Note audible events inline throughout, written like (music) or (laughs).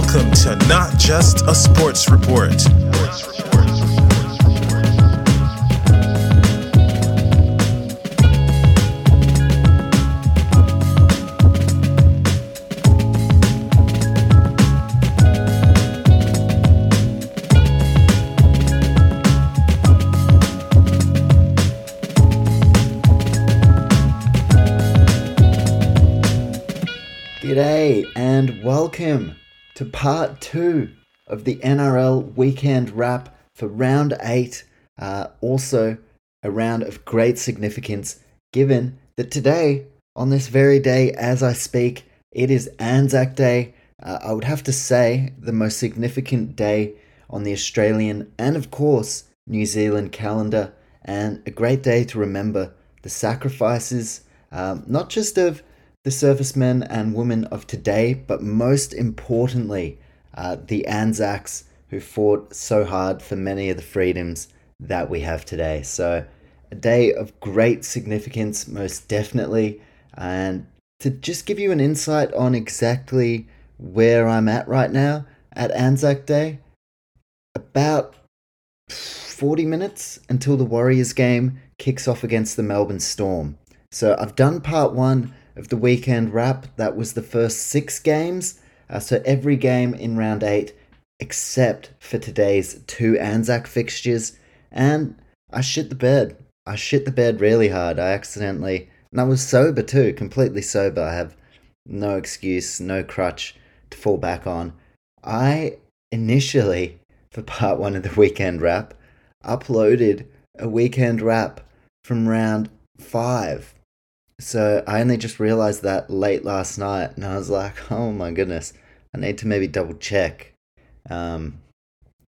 Welcome to Not Just a Sports Report. G'day and welcome to part two of the NRL weekend wrap for round eight. Uh, also, a round of great significance given that today, on this very day as I speak, it is Anzac Day. Uh, I would have to say the most significant day on the Australian and, of course, New Zealand calendar, and a great day to remember the sacrifices, um, not just of the servicemen and women of today, but most importantly, uh, the Anzacs who fought so hard for many of the freedoms that we have today. So, a day of great significance, most definitely. And to just give you an insight on exactly where I'm at right now at Anzac Day, about 40 minutes until the Warriors game kicks off against the Melbourne Storm. So, I've done part one of the weekend wrap. That was the first six games. Uh, so every game in round eight, except for today's two Anzac fixtures. And I shit the bed. I shit the bed really hard. I accidentally, and I was sober too, completely sober. I have no excuse, no crutch to fall back on. I initially, for part one of the weekend wrap, uploaded a weekend wrap from round five so I only just realized that late last night, and I was like, (laughs) oh my goodness, I need to maybe double check. Um,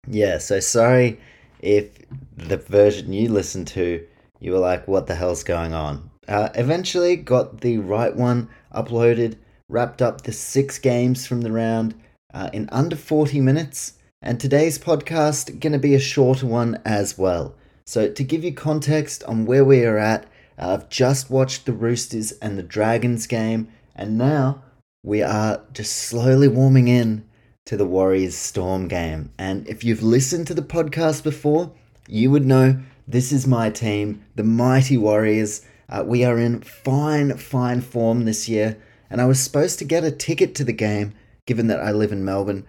yeah, so sorry if the version you listened to, you were like, what the hell's going on? Uh, eventually got the right one uploaded, wrapped up the six games from the round uh, in under 40 minutes, and today's podcast going to be a shorter one as well. So to give you context on where we are at, I've just watched the Roosters and the Dragons game, and now we are just slowly warming in to the Warriors Storm game. And if you've listened to the podcast before, you would know this is my team, the Mighty Warriors. Uh, we are in fine, fine form this year, and I was supposed to get a ticket to the game given that I live in Melbourne,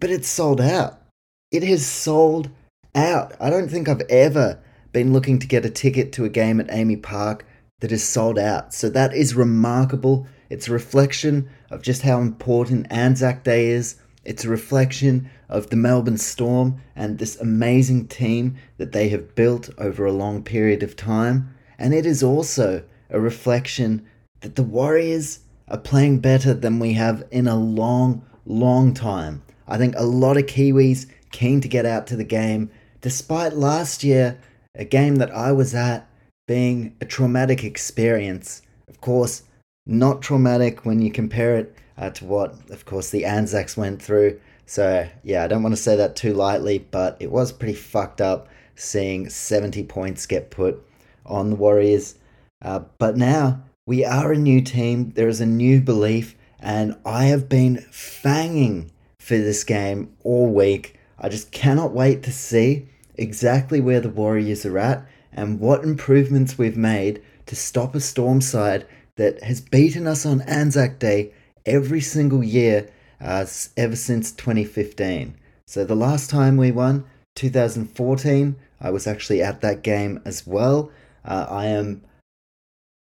but it's sold out. It has sold out. I don't think I've ever been looking to get a ticket to a game at AAMI Park that is sold out. So that is remarkable. It's a reflection of just how important Anzac Day is. It's a reflection of the Melbourne Storm and this amazing team that they have built over a long period of time. And it is also a reflection that the Warriors are playing better than we have in a long, long time. I think a lot of Kiwis keen to get out to the game, despite last year a game that I was at being a traumatic experience. Of course, not traumatic when you compare it uh, to what, of course, the Anzacs went through. So, yeah, I don't want to say that too lightly, but it was pretty fucked up seeing 70 points get put on the Warriors. Uh, but now we are a new team, there is a new belief, and I have been fanging for this game all week. I just cannot wait to see exactly where the Warriors are at and what improvements we've made to stop a storm side that has beaten us on Anzac Day every single year uh, ever since 2015. So the last time we won, 2014, I was actually at that game as well. Uh, I am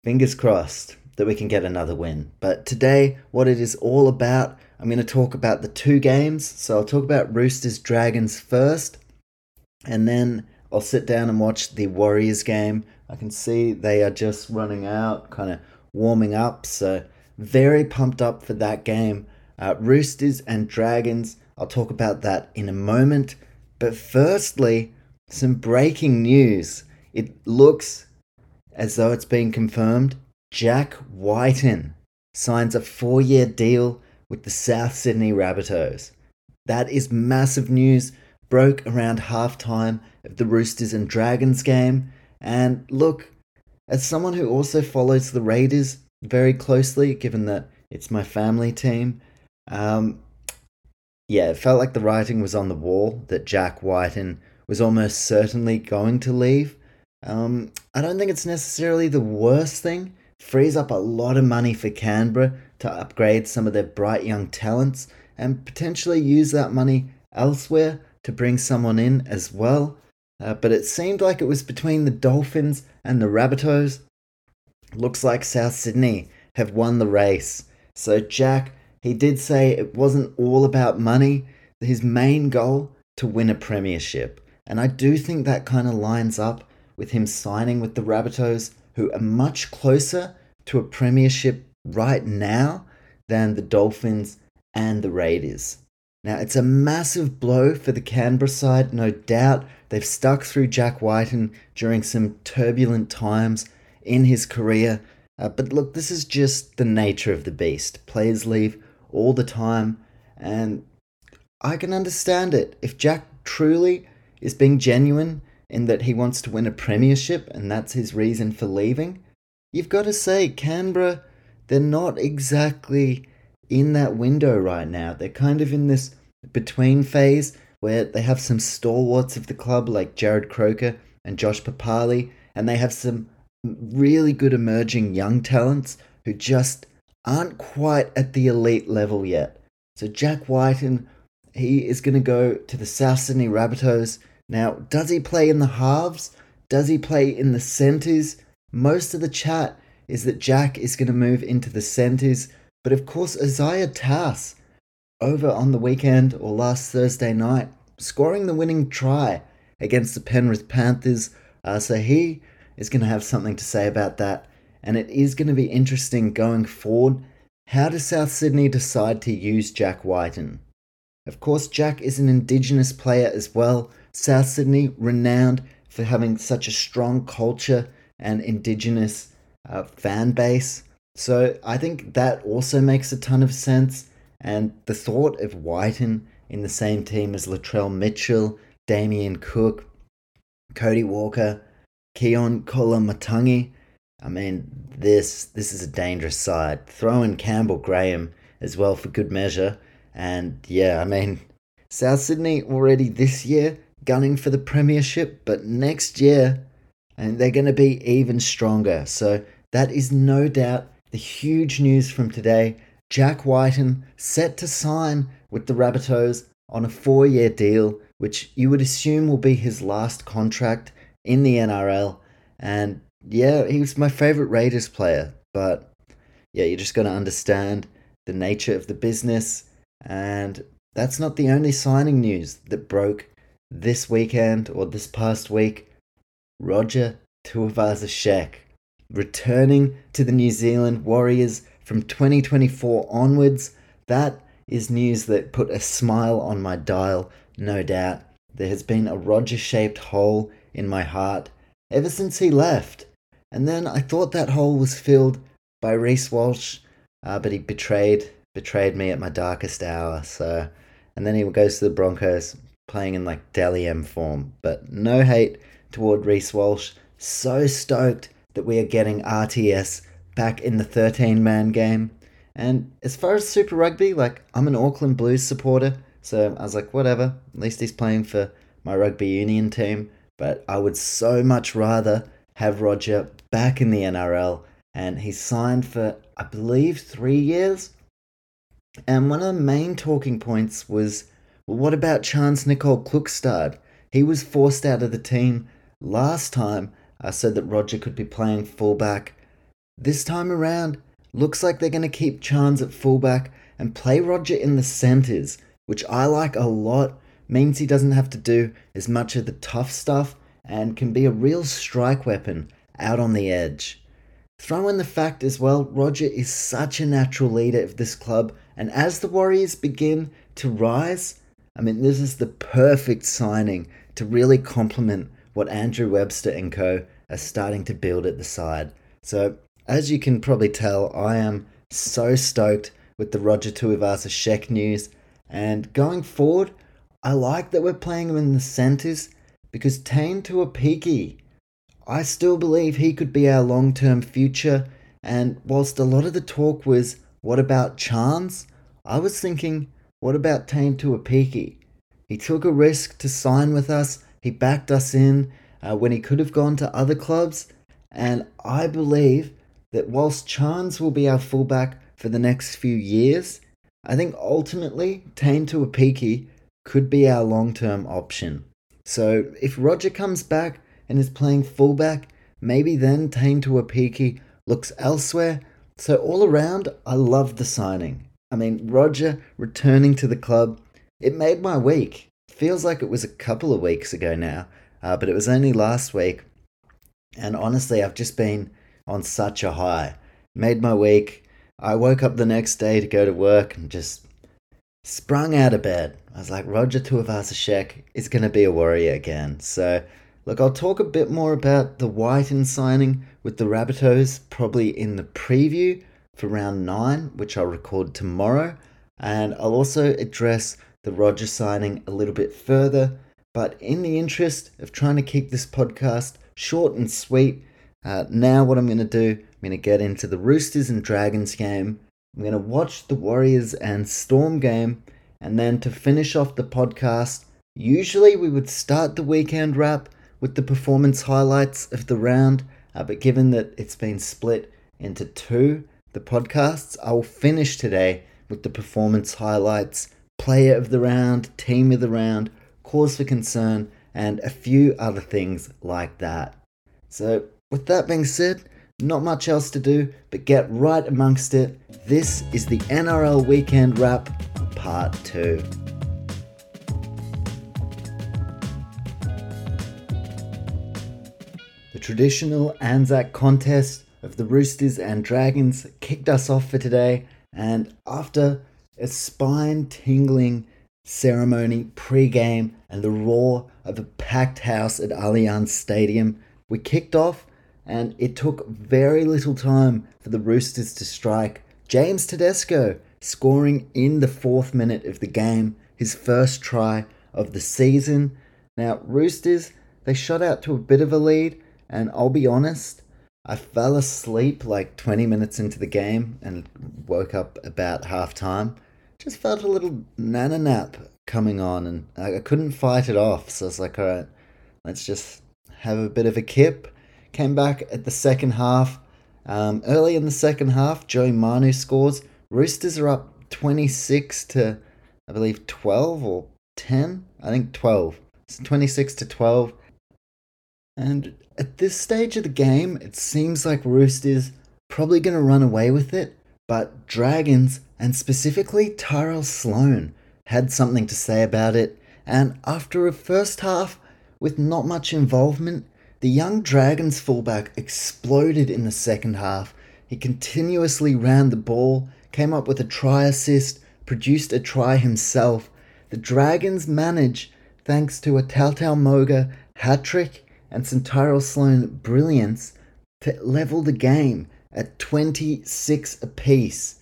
fingers crossed that we can get another win. But today, what it is all about, I'm going to talk about the two games. So I'll talk about Roosters Dragons first, and then I'll sit down and watch the Warriors game. I can see they are just running out, kind of warming up. So, very pumped up for that game. Uh, Roosters and Dragons, I'll talk about that in a moment. But firstly, some breaking news. It looks as though it's been confirmed. Jack Wighton signs a four year deal with the South Sydney Rabbitohs. That is massive news broke around halftime of the Roosters and Dragons game. And look, as someone who also follows the Raiders very closely, given that it's my family team, um, yeah, it felt like the writing was on the wall that Jack Wighton was almost certainly going to leave. Um, I don't think it's necessarily the worst thing. Frees up a lot of money for Canberra to upgrade some of their bright young talents and potentially use that money elsewhere to bring someone in as well. Uh, but it seemed like it was between the Dolphins and the Rabbitohs. Looks like South Sydney have won the race. So Jack, he did say it wasn't all about money. His main goal to win a premiership. And I do think that kind of lines up with him signing with the Rabbitohs, who are much closer to a premiership right now than the Dolphins and the Raiders. Now, it's a massive blow for the Canberra side, no doubt. They've stuck through Jack Wighton during some turbulent times in his career. Uh, but look, this is just the nature of the beast. Players leave all the time, and I can understand it. If Jack truly is being genuine in that he wants to win a premiership and that's his reason for leaving, you've got to say, Canberra, they're not exactly in that window right now. They're kind of in this between phase where they have some stalwarts of the club like Jarrod Croker and Josh Papali, and they have some really good emerging young talents who just aren't quite at the elite level yet. So Jack Wighton, he is going to go to the South Sydney Rabbitohs. Now, does he play in the halves? Does he play in the centres? Most of the chat is that Jack is going to move into the centres but of course, Isaiah Tass over on the weekend or last Thursday night, scoring the winning try against the Penrith Panthers. Uh, so he is going to have something to say about that. And it is going to be interesting going forward. How does South Sydney decide to use Jack Wighton? Of course, Jack is an Indigenous player as well. South Sydney, renowned for having such a strong culture and Indigenous uh, fan base. So I think that also makes a ton of sense. And the thought of Wighton in the same team as Latrell Mitchell, Damien Cook, Cody Walker, Keaon Koloamatangi. I mean, this this is a dangerous side. Throw in Campbell Graham as well for good measure. And yeah, I mean, South Sydney already this year gunning for the premiership, but next year, and they're going to be even stronger. So that is no doubt the huge news from today Jack Wighton set to sign with the Rabbitohs on a four year deal, which you would assume will be his last contract in the NRL. And yeah, he was my favourite Raiders player, but yeah, you're just going to understand the nature of the business. And that's not the only signing news that broke this weekend or this past week. Roger Tuivasa-Sheck returning to the New Zealand Warriors from 2024 onwards. That is news that put a smile on my dial, no doubt. There has been a Roger shaped hole in my heart ever since he left. And then I thought that hole was filled by Reece Walsh, uh, but he betrayed betrayed me at my darkest hour. So, and then he goes to the Broncos, playing in like Dally M form. But no hate toward Reece Walsh. So stoked that we are getting RTS back in the 13 man game. And as far as Super Rugby, like, I'm an Auckland Blues supporter, so I was like, whatever, at least he's playing for my rugby union team. But I would so much rather have Roger back in the NRL, and he signed for, I believe, three years. And one of the main talking points was, well, what about Charnze Nicoll-Klokstad? He was forced out of the team last time uh, so that Roger could be playing fullback. This time around, looks like they're going to keep Charnze at fullback and play Roger in the centres, which I like a lot. Means he doesn't have to do as much of the tough stuff and can be a real strike weapon out on the edge. Throw in the fact as well, Roger is such a natural leader of this club, and as the Warriors begin to rise, I mean, this is the perfect signing to really complement what Andrew Webster and co are starting to build at the side. So, as you can probably tell, I am so stoked with the Roger Tuivasa-Sheck news. And going forward, I like that we're playing him in the centres because Taine Tuaupiki, I still believe he could be our long term future. And whilst a lot of the talk was, what about Charnze? I was thinking, What about Taine Tuaupiki? He took a risk to sign with us. He backed us in uh, when he could have gone to other clubs. And I believe that whilst Charnze will be our fullback for the next few years, I think ultimately Taine Tuaupiki could be our long term option. So if Roger comes back and is playing fullback, maybe then Taine Tuaupiki looks elsewhere. So all around, I love the signing. I mean, Roger returning to the club, it made my week. Feels like it was a couple of weeks ago now, uh, but it was only last week. And honestly, I've just been on such a high. Made my week. I woke up the next day to go to work and just sprung out of bed. I was like, Roger Tuivasa-Sheck is going to be a warrior again. So, look, I'll talk a bit more about the Wighton signing with the Rabbitohs probably in the preview for round nine, which I'll record tomorrow. And I'll also address the Roger signing a little bit further. But in the interest of trying to keep this podcast short and sweet, uh, now what I'm going to do, I'm going to get into the Roosters and Dragons game. I'm going to watch the Warriors and Storm game. And then to finish off the podcast, usually we would start the weekend wrap with the performance highlights of the round. Uh, but given that it's been split into two, the podcasts, I'll finish today with the performance highlights, player of the round, team of the round, cause for concern, and a few other things like that. So, with that being said, not much else to do but get right amongst it. This is the NRL Weekend Wrap, Part 2. The traditional Anzac contest of the Roosters and Dragons kicked us off for today, and after a spine tingling ceremony pre game and the roar of a packed house at Allianz Stadium, we kicked off, and it took very little time for the Roosters to strike. James Tedesco scoring in the fourth minute of the game, his first try of the season. Now, Roosters, they shot out to a bit of a lead, and I'll be honest, I fell asleep like 20 minutes into the game and woke up about half time. Just felt a little nana nap coming on and I couldn't fight it off. So I was like, all right, let's just have a bit of a kip. Came back at the second half. Um, early in the second half, Joey Manu scores. Roosters are up 26 to, I believe, 12 or 10. I think 12. It's 26 to 12. And at this stage of the game, it seems like Roosters probably going to run away with it, but Dragons, and specifically Tyrell Sloan, had something to say about it. And after a first half with not much involvement, the young Dragons fullback exploded in the second half. He continuously ran the ball, came up with a try assist, produced a try himself. The Dragons managed, thanks to a Tautau Moga hat trick and some Tyrell Sloan brilliance to level the game at 26 apiece.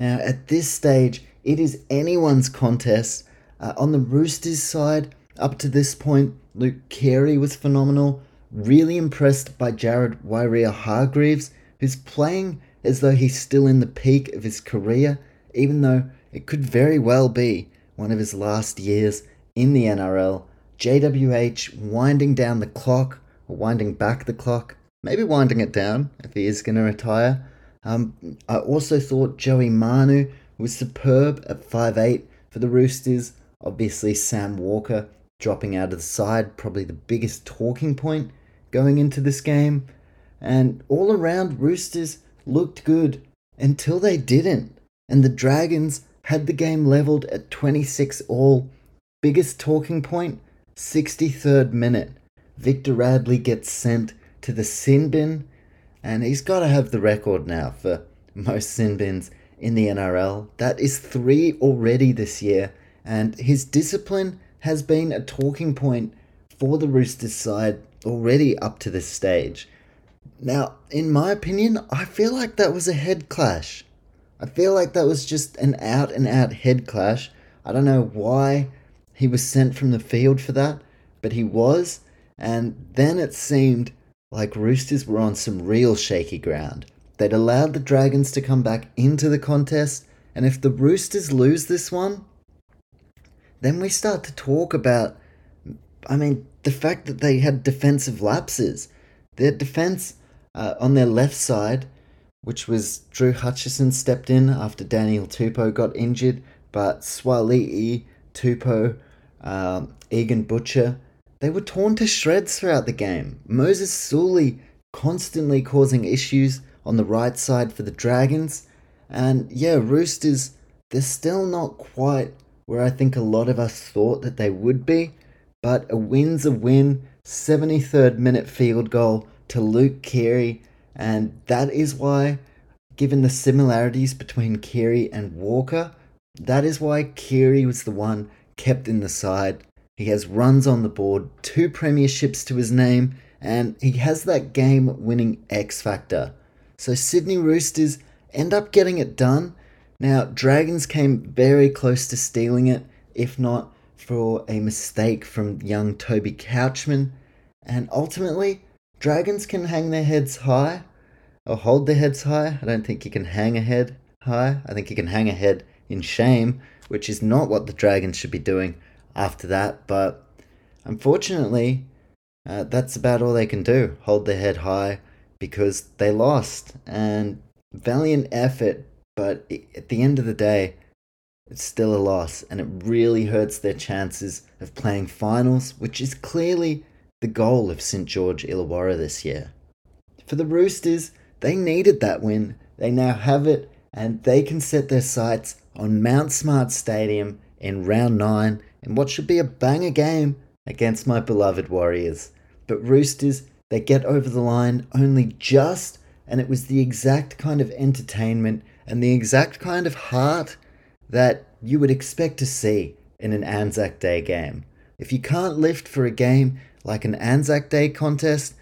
Now, at this stage, it is anyone's contest. Uh, on the Roosters side, up to this point, Luke Keary was phenomenal. Really impressed by Jared Waerea-Hargreaves, who's playing as though he's still in the peak of his career, even though it could very well be one of his last years in the NRL. JWH winding down the clock, or winding back the clock, maybe winding it down if he is going to retire. Um, I also thought Joey Manu was superb at 5'8 for the Roosters. Obviously, Sam Walker dropping out of the side, probably the biggest talking point going into this game. And all around, Roosters looked good until they didn't. And the Dragons had the game leveled at 26 all. Biggest talking point 63rd minute, Victor Radley gets sent to the sin bin, and he's got to have the record now for most sin bins in the NRL. That is three already this year, and his discipline has been a talking point for the Roosters side already up to this stage. Now, in my opinion, I feel like that was a head clash. I feel like that was just an out and out head clash. I don't know why he was sent from the field for that, but he was, and then it seemed like Roosters were on some real shaky ground. They'd allowed the Dragons to come back into the contest, and if the Roosters lose this one, then we start to talk about, I mean, the fact that they had defensive lapses. Their defense uh, on their left side, which was Drew Hutchison stepped in after Daniel Tupou got injured, but Suaalii, Tupou, um, Egan Butcher, they were torn to shreds throughout the game. Moses Suli constantly causing issues on the right side for the Dragons. And yeah, Roosters, they're still not quite where I think a lot of us thought that they would be. But a win's a win. 73rd minute field goal to Luke Keary. And that is why, given the similarities between Keary and Walker, that is why Keary was the one kept in the side. He has runs on the board, two premierships to his name, and he has that game winning X factor. So Sydney Roosters end up getting it done. Now, Dragons came very close to stealing it, if not for a mistake from young Toby Couchman. And ultimately, Dragons can hang their heads high or hold their heads high. I don't think you can hang a head high. I think you can hang a head in shame, which is not what the Dragons should be doing after that. But unfortunately, uh, that's about all they can do hold their head high because they lost. And valiant effort, but at the end of the day, it's still a loss, and it really hurts their chances of playing finals, which is clearly the goal of St. George Illawarra this year. For the Roosters, they needed that win. They now have it, and they can set their sights on Mount Smart Stadium in round 9 in what should be a banger game against my beloved Warriors. But Roosters, they get over the line only just, and it was the exact kind of entertainment and the exact kind of heart that you would expect to see in an Anzac Day game. If you can't lift for a game like an Anzac Day contest,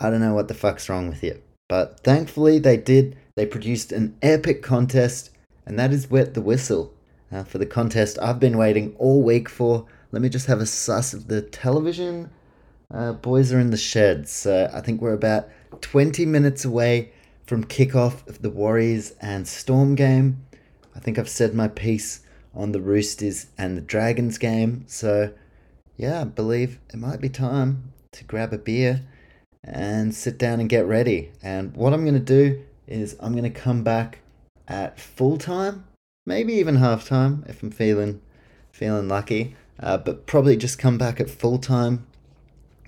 I don't know what the fuck's wrong with you. But thankfully, they did. They produced an epic contest, and that is Wet the Whistle. Uh, for the contest I've been waiting all week for. Let me just have a suss of the television. Uh, boys are in the sheds. So I think we're about 20 minutes away from kickoff of the Warriors and Storm game. I think I've said my piece on the Roosters and the Dragons game. So, yeah, I believe it might be time to grab a beer and sit down and get ready. And what I'm going to do is I'm going to come back at full time, maybe even half time if I'm feeling feeling lucky. Uh, but probably just come back at full time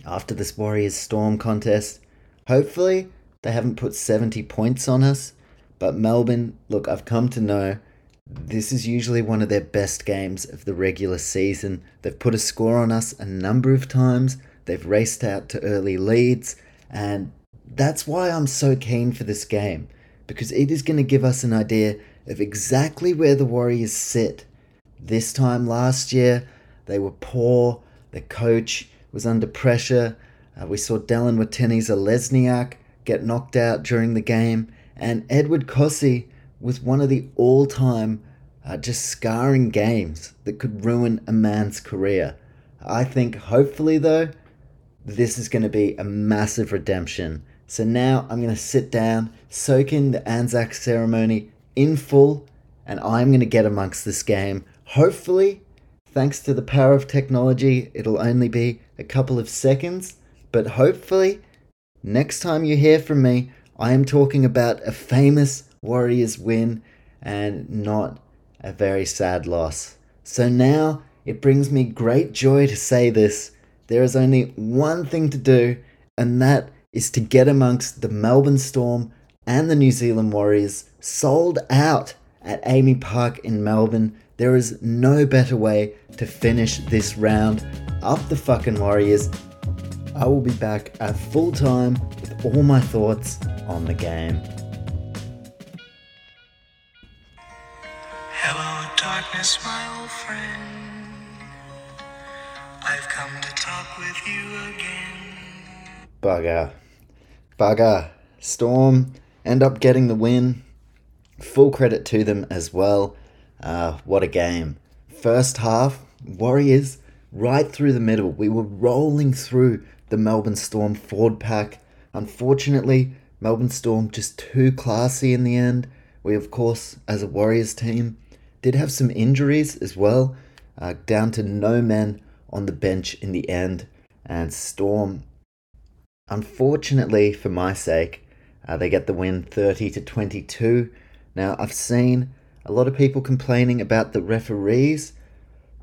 after this Warriors Storm contest. Hopefully, they haven't put 70 points on us. But Melbourne, look, I've come to know this is usually one of their best games of the regular season. They've put a score on us a number of times, they've raced out to early leads, and that's why I'm so keen for this game because it is going to give us an idea of exactly where the Warriors sit. This time last year, they were poor, the coach was under pressure. Uh, we saw Dallin Watene-Zelezniak get knocked out during the game, and Edward Cossey was one of the all time uh, just scarring games that could ruin a man's career. I think, hopefully, though, this is going to be a massive redemption. So now I'm going to sit down, soak in the Anzac ceremony in full, and I'm going to get amongst this game. Hopefully, thanks to the power of technology, it'll only be a couple of seconds, but hopefully, next time you hear from me, I am talking about a famous Warriors win and not a very sad loss. So now it brings me great joy to say this. There is only one thing to do, and that is to get amongst the Melbourne Storm and the New Zealand Warriors sold out at AAMI Park in Melbourne. There is no better way to finish this round. Up the fucking Warriors. I will be back at full time with all my thoughts on the game. Hello, darkness, my old friend. I've come to talk with you again. Bugger. Bugger. Storm end up getting the win. Full credit to them as well. Uh, what a game. First half, Warriors right through the middle. We were rolling through the Melbourne Storm forward pack. Unfortunately, Melbourne Storm just too classy in the end. We, of course, as a Warriors team, did have some injuries as well. uh, down to no men on the bench in the end. And Storm, unfortunately for my sake, uh, they get the win 30 to 22. Now, I've seen a lot of people complaining about the referees.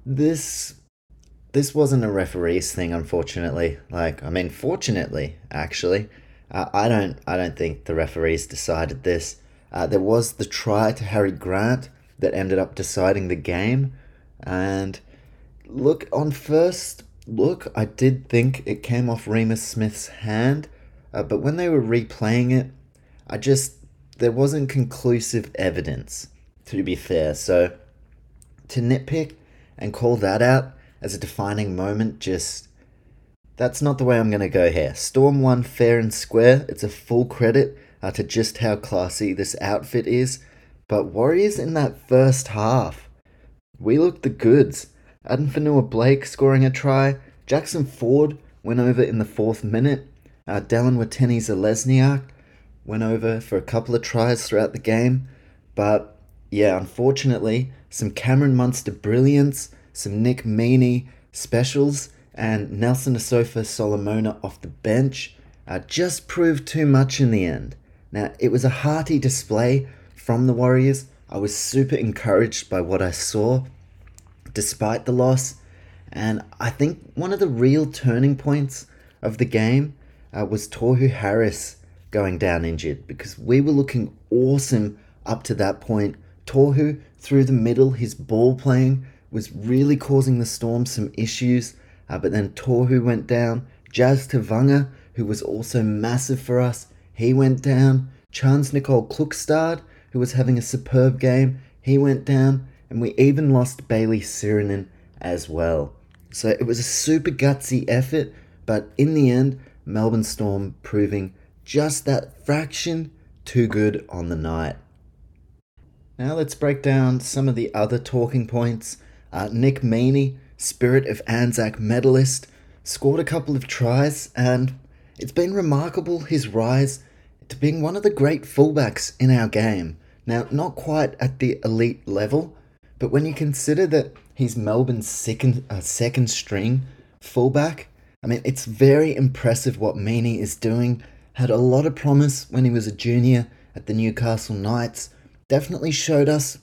This this wasn't a referees thing, unfortunately. Like, I mean, fortunately, actually, uh, I don't I don't think the referees decided this. Uh, there was the try to Harry Grant that ended up deciding the game, and look on first look, I did think it came off Reimis Smith's hand, uh, but when they were replaying it, I just there wasn't conclusive evidence. To be fair, so to nitpick and call that out as a defining moment, just that's not the way I'm gonna go here. Storm won fair and square. It's a full credit uh, to just how classy this outfit is. But Warriors in that first half, we looked the goods. Addin Fonua-Blake scoring a try. Jackson Ford went over in the fourth minute. Uh, Dallin Watene-Zelezniak went over for a couple of tries throughout the game. But yeah, unfortunately, some Cameron Munster brilliance, some Nick Meaney specials, and Nelson Asofa Solomona off the bench uh, just proved too much in the end. Now, it was a hearty display from the Warriors. I was super encouraged by what I saw despite the loss. And I think one of the real turning points of the game uh, was Tohu Harris going down injured because we were looking awesome up to that point. Tohu through the middle, his ball playing was really causing the Storm some issues. Uh, but then Tohu went down. Jazz Tevaga, who was also massive for us, he went down. Charnze Nicoll-Klokstad, who was having a superb game, he went down. And we even lost Bayley Sironen as well. So it was a super gutsy effort, but in the end, Melbourne Storm proving just that fraction too good on the night. Now let's break down some of the other talking points. Uh, Nick Meaney, Spirit of Anzac medalist, scored a couple of tries, and it's been remarkable his rise to being one of the great fullbacks in our game. Now, not quite at the elite level, but when you consider that he's Melbourne's second uh, second string fullback, I mean it's very impressive what Meaney is doing. Had a lot of promise when he was a junior at the Newcastle Knights. Definitely showed us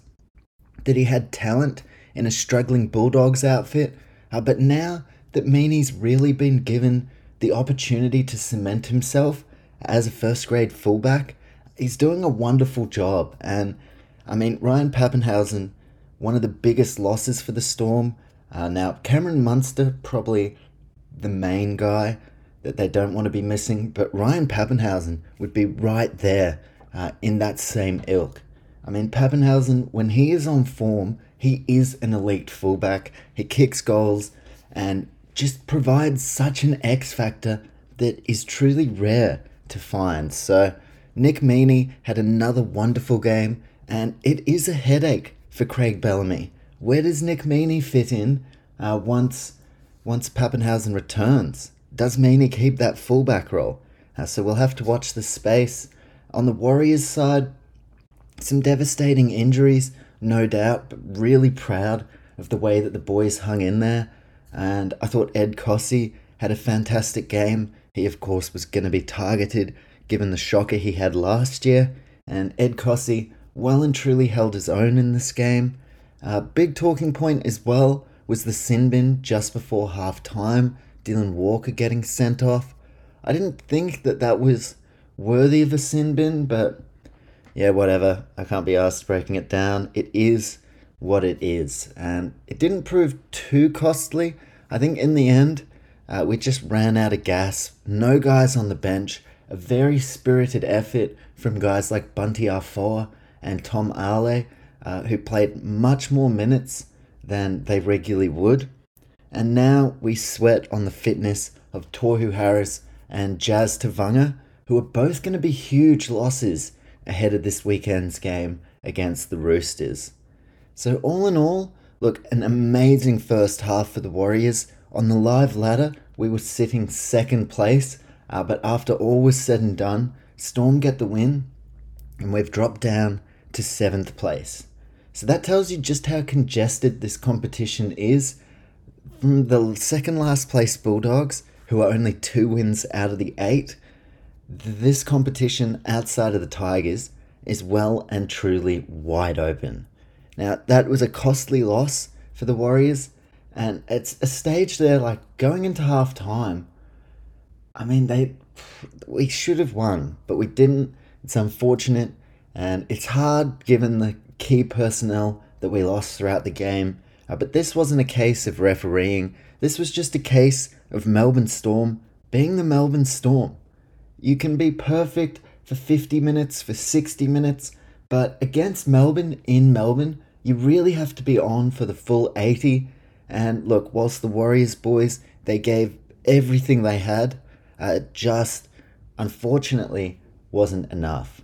that he had talent in a struggling Bulldogs outfit. Uh, but now that Meaney's really been given the opportunity to cement himself as a first grade fullback, he's doing a wonderful job. And I mean, Ryan Papenhuyzen, one of the biggest losses for the Storm. Uh, now, Cameron Munster, probably the main guy that they don't want to be missing, but Ryan Papenhuyzen would be right there uh, in that same ilk. I mean, Pappenhausen, when he is on form, he is an elite fullback. He kicks goals and just provides such an X factor that is truly rare to find. So, Nick Meaney had another wonderful game, and it is a headache for Craig Bellamy. Where does Nick Meaney fit in uh, once once Papenhuyzen returns? Does Meaney keep that fullback role? Uh, so we'll have to watch the space. On the Warriors side, some devastating injuries, no doubt, but really proud of the way that the boys hung in there. And I thought Ed Cossey had a fantastic game. He, of course, was going to be targeted given the shocker he had last year. And Ed Cossey well and truly held his own in this game. Uh, big talking point as well was the sin bin just before half time. Dylan Walker getting sent off. I didn't think that that was worthy of a sin bin, but yeah, whatever. I can't be asked breaking it down. It is what it is. And it didn't prove too costly. I think in the end, uh, we just ran out of gas. No guys on the bench. A very spirited effort from guys like Bunty Afoa and Tom Ale, uh, who played much more minutes than they regularly would. And now we sweat on the fitness of Tohu Harris and Jazz Tevaga, who are both going to be huge losses ahead of this weekend's game against the Roosters. So, all in all, look, an amazing first half for the Warriors. On the live ladder, we were sitting second place, uh, but after all was said and done, Storm get the win, and we've dropped down to seventh place. So that tells you just how congested this competition is. From the second last place Bulldogs, who are only two wins out of the eight, this competition outside of the Tigers is well and truly wide open. Now, that was a costly loss for the Warriors, and it's a stage there like going into half time. I mean, they we should have won, but we didn't. It's unfortunate, and it's hard given the key personnel that we lost throughout the game. Uh, but this wasn't a case of refereeing. This was just a case of Melbourne Storm being the Melbourne Storm. You can be perfect for 50 minutes, for 60 minutes, but against Melbourne in Melbourne, you really have to be on for the full 80. And look, whilst the Warriors boys, they gave everything they had, uh, just unfortunately wasn't enough.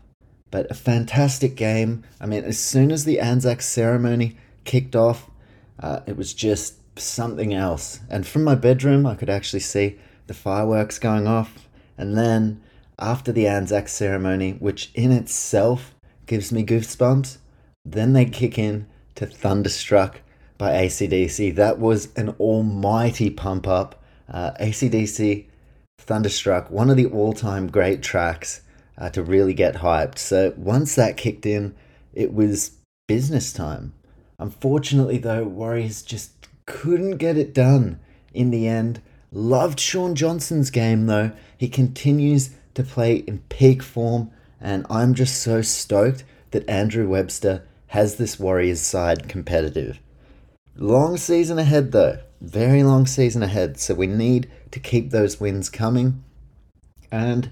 But a fantastic game. I mean, as soon as the Anzac ceremony kicked off, uh, it was just something else. And from my bedroom, I could actually see the fireworks going off. And then after the Anzac ceremony, which in itself gives me goosebumps, then they kick in to Thunderstruck by ACDC. That was an almighty pump up. Uh, ACDC Thunderstruck, one of the all time great tracks uh, to really get hyped. So once that kicked in, it was business time. Unfortunately, though, Warriors just couldn't get it done in the end. Loved Shaun Johnson's game, though. He continues to play in peak form, and I'm just so stoked that Andrew Webster has this Warriors side competitive. Long season ahead, though. Very long season ahead, so we need to keep those wins coming. And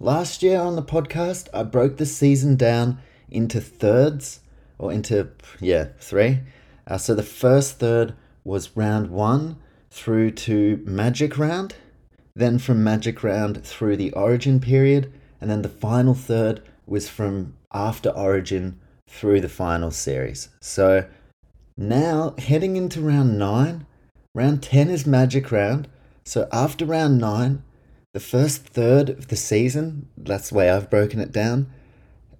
last year on the podcast, I broke the season down into thirds, or into, yeah, three. Uh, so the first third was round one through to Magic Round, then from Magic Round through the Origin period, and then the final third was from after Origin through the final series. So now heading into round nine, round 10 is Magic Round. So after round nine, the first third of the season, that's the way I've broken it down,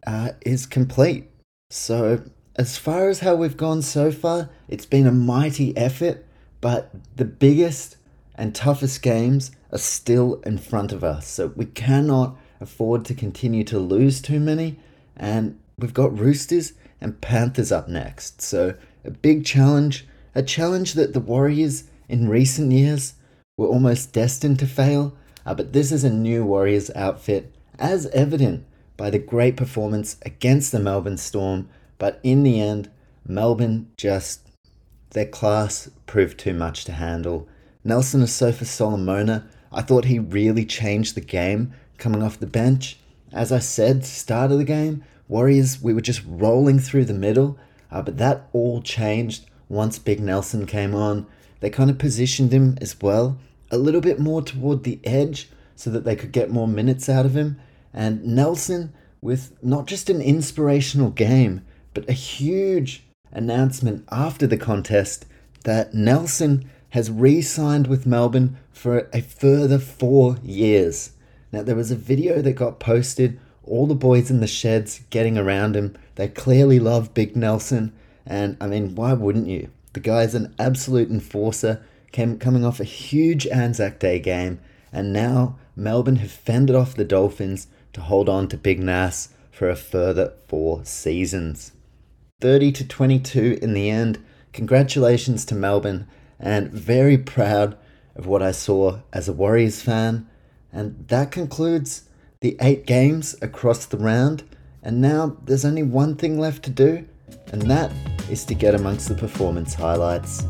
uh, is complete. So as far as how we've gone so far, it's been a mighty effort, but the biggest and toughest games are still in front of us. So we cannot afford to continue to lose too many. And we've got Roosters and Panthers up next. So a big challenge, a challenge that the Warriors in recent years were almost destined to fail. Uh, but this is a new Warriors outfit, as evident by the great performance against the Melbourne Storm but in the end, Melbourne just, their class proved too much to handle. Nelson Asofa Solomona, I thought he really changed the game coming off the bench. As I said, start of the game, Warriors, we were just rolling through the middle, uh, but that all changed once Big Nelson came on. They kind of positioned him as well, a little bit more toward the edge so that they could get more minutes out of him. And Nelson, with not just an inspirational game, but a huge announcement after the contest that Nelson has re signed with Melbourne for a further four years. Now, there was a video that got posted, all the boys in the sheds getting around him. They clearly love Big Nelson, and I mean, why wouldn't you? The guy's an absolute enforcer, came, coming off a huge Anzac Day game, and now Melbourne have fended off the Dolphins to hold on to Big Nas for a further four seasons. 30 to 22 in the end. Congratulations to Melbourne, and very proud of what I saw as a Warriors fan. And that concludes the eight games across the round. And now there's only one thing left to do, and that is to get amongst the performance highlights.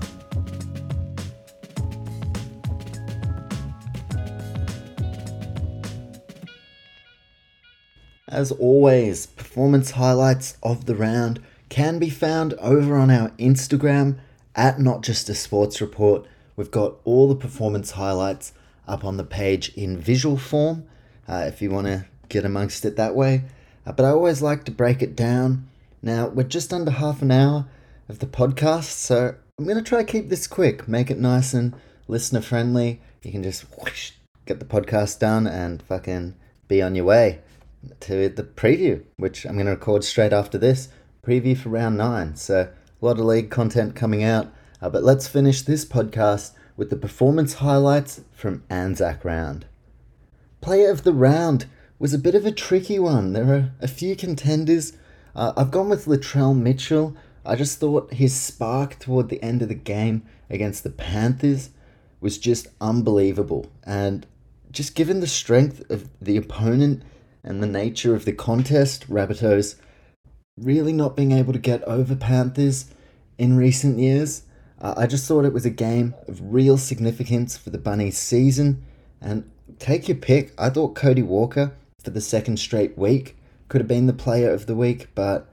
As always, performance highlights of the round can be found over on our Instagram at Not Just a Sports Report. We've got all the performance highlights up on the page in visual form uh, if you want to get amongst it that way. Uh, but I always like to break it down. Now, we're just under half an hour of the podcast, so I'm going to try to keep this quick, make it nice and listener friendly. You can just whoosh, get the podcast done and fucking be on your way to the preview, which I'm going to record straight after this preview for round nine. So, a lot of league content coming out. Uh, but let's finish this podcast with the performance highlights from Anzac round. Player of the round was a bit of a tricky one. There are a few contenders. Uh, I've gone with Latrell Mitchell. I just thought his spark toward the end of the game against the Panthers was just unbelievable. And just given the strength of the opponent and the nature of the contest, Rabbitohs really not being able to get over Panthers in recent years, uh, I just thought it was a game of real significance for the Bunnies season. And take your pick. I thought Cody Walker for the second straight week could have been the player of the week, but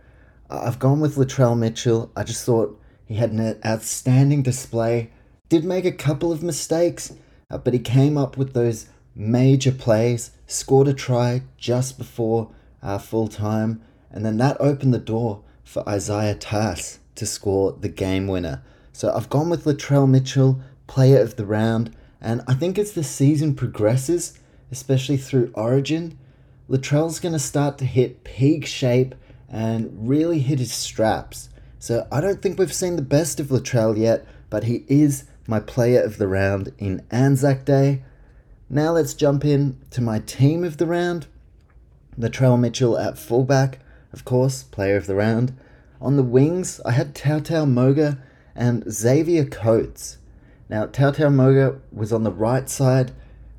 I've gone with Latrell Mitchell. I just thought he had an outstanding display. Did make a couple of mistakes, uh, but he came up with those major plays, scored a try just before uh, full time, and then that opened the door for Isaiah Tass to score the game winner. So I've gone with Latrell Mitchell, player of the round, and I think as the season progresses, especially through Origin, Latrell's going to start to hit peak shape and really hit his straps. So I don't think we've seen the best of Latrell yet, but he is my player of the round in Anzac Day. Now let's jump in to my team of the round. Latrell Mitchell at fullback, of course, player of the round. On the wings, I had Tautau Moga and Xavier Coates. Now, Tautau Moga was on the right side.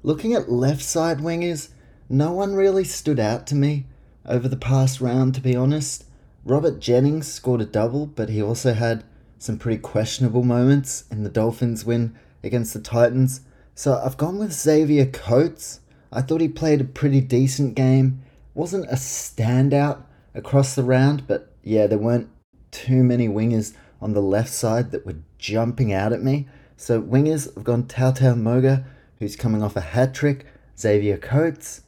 Looking at left side wingers, no one really stood out to me over the past round, to be honest. Robert Jennings scored a double, but he also had some pretty questionable moments in the Dolphins' win against the Titans. So I've gone with Xavier Coates. I thought he played a pretty decent game. Wasn't a standout across the round, but yeah, there weren't too many wingers on the left side that were jumping out at me. So wingers, I've gone Tautau Moga, who's coming off a hat trick, Xavier Coates.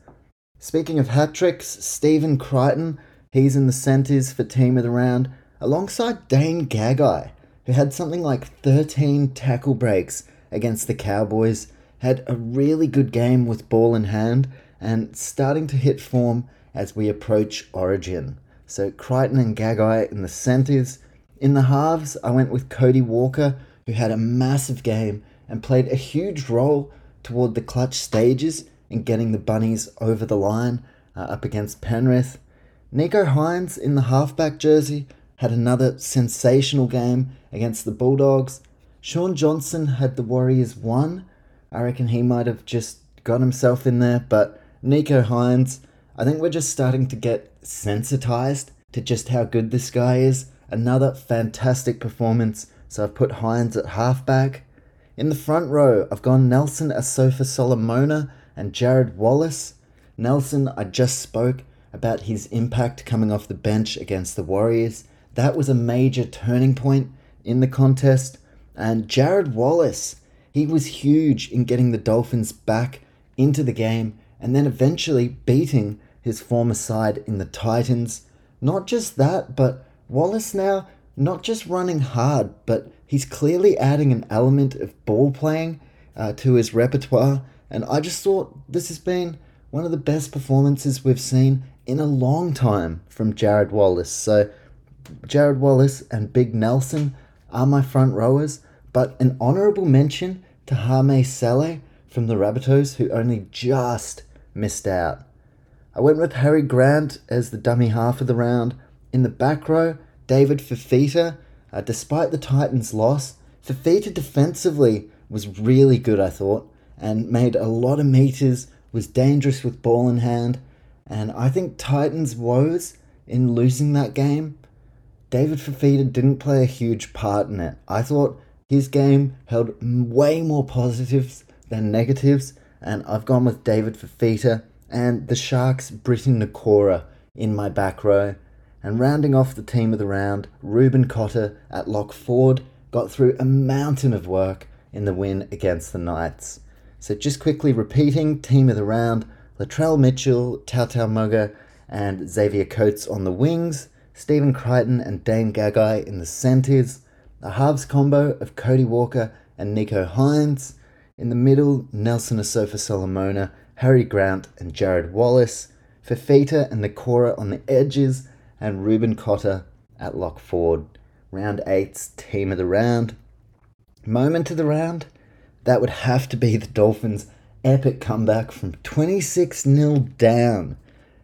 Speaking of hat tricks, Stephen Crichton, he's in the centres for team of the round, alongside Dane Gagai, who had something like 13 tackle breaks against the Cowboys had a really good game with ball in hand and starting to hit form as we approach Origin. So Crichton and Gagai in the centres. In the halves, I went with Cody Walker, who had a massive game and played a huge role toward the clutch stages in getting the Bunnies over the line uh, up against Penrith. Nicho Hynes in the halfback jersey had another sensational game against the Bulldogs. Shaun Johnson had the Warriors won I reckon he might have just got himself in there. But Nicho Hynes, I think we're just starting to get sensitized to just how good this guy is. Another fantastic performance. So I've put Hynes at halfback. In the front row, I've gone Nelson Asofa Solomona and Jarrod Wallace. Nelson, I just spoke about his impact coming off the bench against the Warriors. That was a major turning point in the contest. And Jarrod Wallace, he was huge in getting the Dolphins back into the game and then eventually beating his former side in the Titans. Not just that, but Wallace now not just running hard, but he's clearly adding an element of ball playing uh, to his repertoire. And I just thought this has been one of the best performances we've seen in a long time from Jarrod Wallace. So, Jarrod Wallace and Big Nelson are my front rowers, but an honourable mention to Hame Sele from the Rabbitohs, who only just missed out. I went with Harry Grant as the dummy half of the round. In the back row, David Fifita. Uh, despite the Titans' loss, Fifita defensively was really good, I thought, and made a lot of meters, was dangerous with ball in hand. And I think Titans' woes in losing that game, David Fifita didn't play a huge part in it. I thought his game held way more positives than negatives, and I've gone with David Fifita and the Sharks' Briton Nikora in my back row. And rounding off the team of the round, Reuben Cotter at lock forward got through a mountain of work in the win against the Knights. So just quickly repeating, team of the round, Latrell Mitchell, Tautau Moga, and Xavier Coates on the wings, Stephen Crichton and Dane Gagai in the centres, a halves combo of Cody Walker and Nicho Hynes. In the middle, Nelson Asofa Solomona, Harry Grant, and Jarrod Wallace. Fifita and Nikora on the edges, and Reuben Cotter at lock forward. Round eight's team of the round. Moment of the round? That would have to be the Dolphins' epic comeback from 26 0 down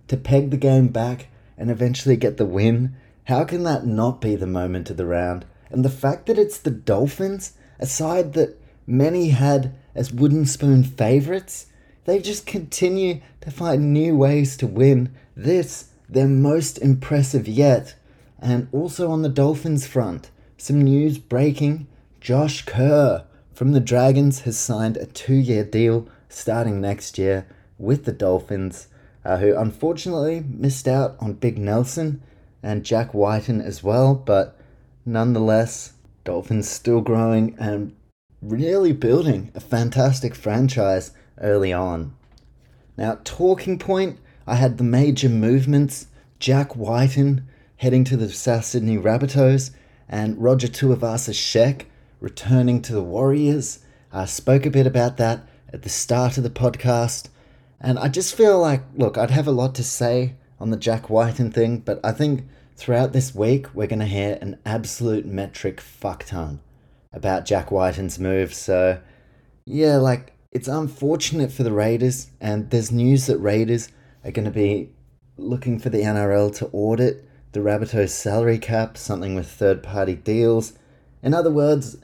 to peg the game back and eventually get the win. How can that not be the moment of the round? And the fact that it's the Dolphins, a side that many had as wooden spoon favourites, they just continue to find new ways to win. This, their most impressive yet. And also on the Dolphins front, some news breaking Josh Kerr from the Dragons has signed a two year deal starting next year with the Dolphins, uh, who unfortunately missed out on Big Nelson and Jack Wighton as well, but nonetheless, Dolphins still growing and really building a fantastic franchise early on. Now, talking point, I had the major movements Jack Wighton heading to the South Sydney Rabbitohs and Roger Tuivasa-Sheck returning to the Warriors. I spoke a bit about that at the start of the podcast, and I just feel like, look, I'd have a lot to say on the Jack Wighton thing, but I think throughout this week we're going to hear an absolute metric fuck ton about Jack Wighton's move. So, yeah, like it's unfortunate for the Raiders, and there's news that Raiders are going to be looking for the NRL to audit the Rabbitohs salary cap, something with third party deals. In other words,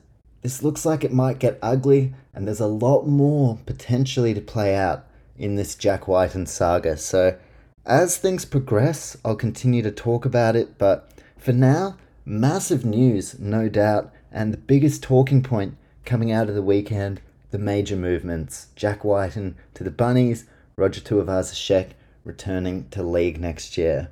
this looks like it might get ugly, and there's a lot more potentially to play out in this Jack Wighton saga. So, as things progress, I'll continue to talk about it, but for now, massive news, no doubt, and the biggest talking point coming out of the weekend the major movements Jack Wighton to the Bunnies, Roger Tuivasa-Sheck returning to league next year.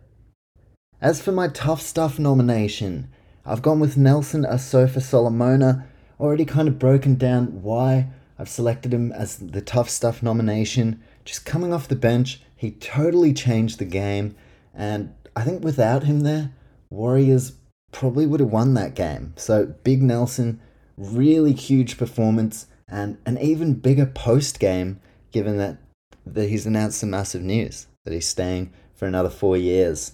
As for my tough stuff nomination, I've gone with Nelson Asofa Solomona, already kind of broken down why I've selected him as the tough stuff nomination. Just coming off the bench, he totally changed the game, and I think without him there, Warriors probably would have won that game. So, Big Nelson, really huge performance, and an even bigger post game, given that, that he's announced some massive news that he's staying for another four years.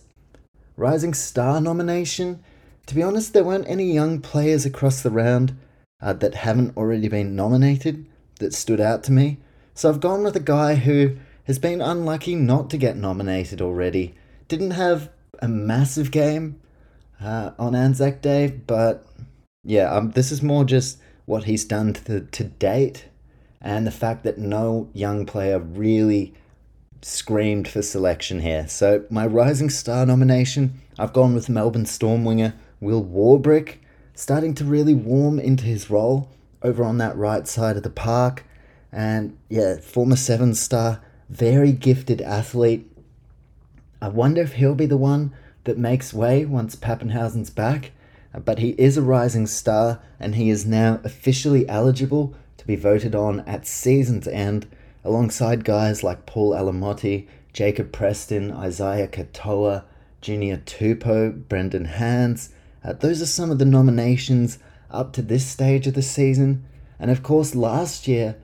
Rising Star nomination. To be honest, there weren't any young players across the round uh, that haven't already been nominated that stood out to me. So I've gone with a guy who has been unlucky not to get nominated already. Didn't have a massive game uh, on Anzac Day, but yeah, um, this is more just what he's done to, to date and the fact that no young player really screamed for selection here. So, my Rising Star nomination, I've gone with Melbourne Storm winger Will Warbrick, starting to really warm into his role over on that right side of the park. And yeah, former seven star, very gifted athlete. I wonder if he'll be the one that makes way once Papenhuyzen's back. But he is a rising star, and he is now officially eligible to be voted on at season's end alongside guys like Paul Alamoti, Jacob Preston, Isaiah Katoa, Junior Tupou, Brendan Hands. Uh, those are some of the nominations up to this stage of the season. And of course, last year,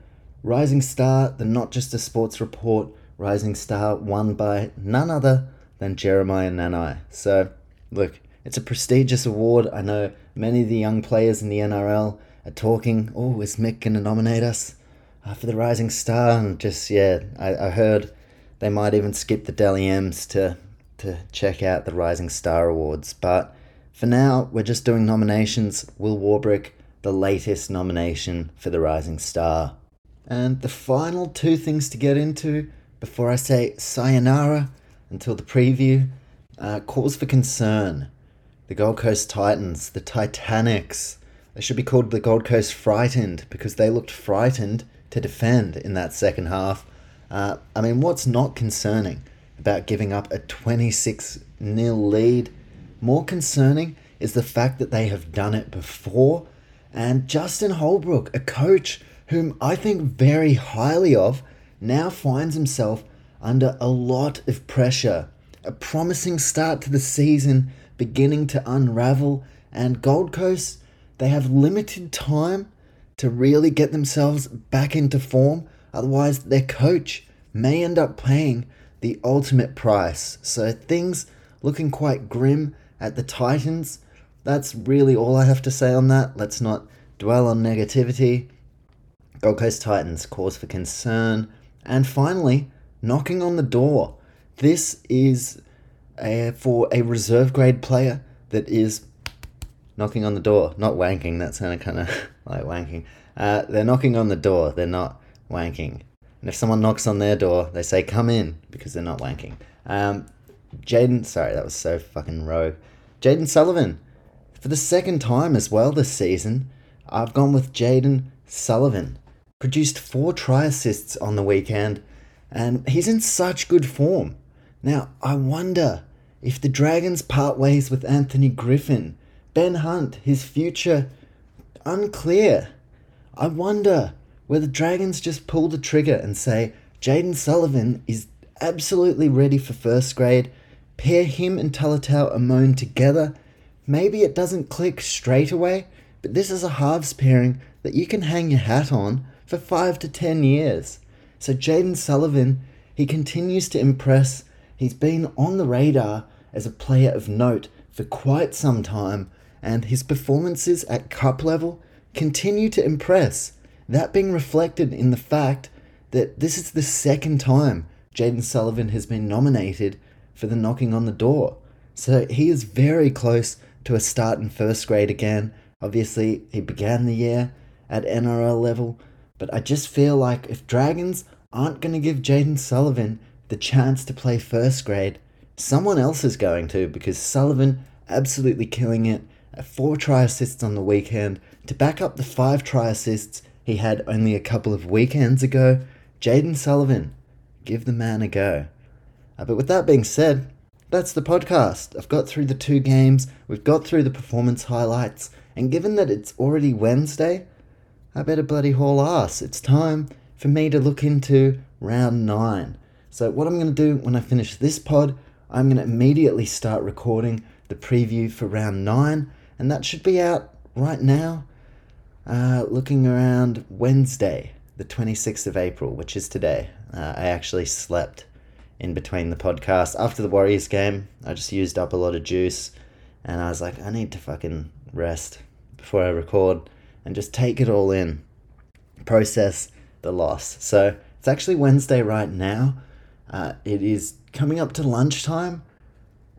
Rising Star, the Not Just a Sports Report Rising Star, won by none other than Jeremiah Nanai. So, look, it's a prestigious award. I know many of the young players in the NRL are talking, oh, is Mick going to nominate us? uh, for the Rising Star, and just yeah, I, I heard they might even skip the Dally M's to to check out the Rising Star Awards. But for now, we're just doing nominations. Will Warbrick, the latest nomination for the Rising Star. And the final two things to get into before I say sayonara until the preview uh, cause for concern. The Gold Coast Titans, the Titanics. They should be called the Gold Coast Frightened because they looked frightened to defend in that second half. Uh, I mean, what's not concerning about giving up a 26 0 lead? More concerning is the fact that they have done it before. And Justin Holbrook, a coach whom I think very highly of, now finds himself under a lot of pressure. A promising start to the season beginning to unravel, and Gold Coast, they have limited time to really get themselves back into form. Otherwise, their coach may end up paying the ultimate price. So things looking quite grim at the Titans. That's really all I have to say on that. Let's not dwell on negativity. Gold Coast Titans, cause for concern. And finally, knocking on the door. This is a, for a reserve grade player that is knocking on the door, not wanking. That sounded kind of (laughs) like wanking. Uh, they're knocking on the door, they're not wanking. And if someone knocks on their door, they say, come in, because they're not wanking. Um, Jayden, sorry, that was so fucking rogue. Jayden Sullivan, for the second time as well this season, I've gone with Jayden Sullivan. Produced four try assists on the weekend, and he's in such good form. Now, I wonder if the Dragons part ways with Anthony Griffin, Ben Hunt, his future unclear. I wonder where the Dragons just pull the trigger and say, Jayden Sullivan is absolutely ready for first grade. Pair him and Talatau Amone together. Maybe it doesn't click straight away, but this is a halves pairing that you can hang your hat on for five to ten years. So Jayden Sullivan, he continues to impress. He's been on the radar as a player of note for quite some time, and his performances at cup level continue to impress. That being reflected in the fact that this is the second time Jayden Sullivan has been nominated for the knocking on the door. So he is very close to a start in first grade again. Obviously, he began the year at NRL level, but I just feel like if Dragons aren't going to give Jayden Sullivan the chance to play first grade, someone else is going to because Sullivan absolutely killing it. at Four try assists on the weekend to back up the five try assists he had only a couple of weekends ago. Jayden Sullivan, give the man a go. Uh, but with that being said, that's the podcast. I've got through the two games, we've got through the performance highlights, and given that it's already Wednesday, I better bloody haul ass. It's time for me to look into round nine. So, what I'm going to do when I finish this pod, I'm going to immediately start recording the preview for round nine, and that should be out right now. Uh, looking around Wednesday, the 26th of April, which is today. Uh, I actually slept in between the podcast. After the Warriors game, I just used up a lot of juice, and I was like, I need to fucking rest before I record and just take it all in, process the loss. So it's actually Wednesday right now. Uh, it is coming up to lunchtime,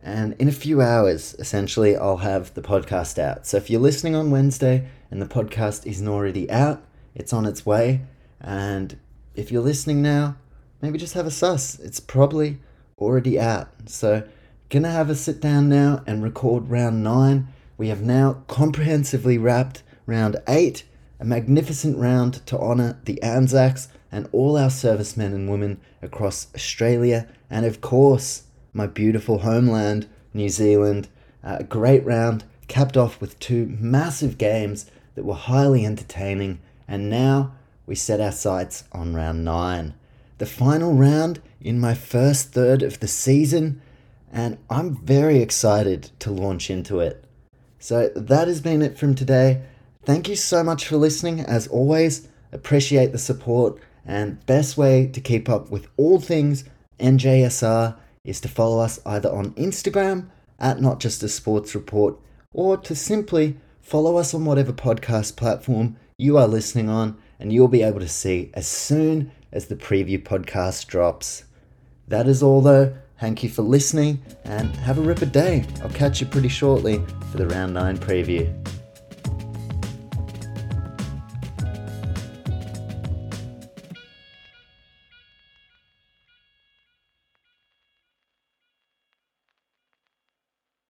and in a few hours, essentially, I'll have the podcast out. So if you're listening on Wednesday and the podcast isn't already out, it's on its way. And if you're listening now, maybe just have a suss. It's probably already out. So, gonna have a sit down now and record round nine. We have now comprehensively wrapped round eight, a magnificent round to honour the Anzacs and all our servicemen and women across Australia and, of course, my beautiful homeland, New Zealand. Uh, a great round, capped off with two massive games that were highly entertaining, and now we set our sights on round nine. The final round in my first third of the season, and I'm very excited to launch into it. So that has been it from today. Thank you so much for listening. As always, appreciate the support, and best way to keep up with all things NJSR is to follow us either on Instagram at Not Just a Sports Report or to simply follow us on whatever podcast platform you are listening on, and you'll be able to see as soon as the preview podcast drops. That is all, though. Thank you for listening and have a ripper day. I'll catch you pretty shortly for the round 9 preview.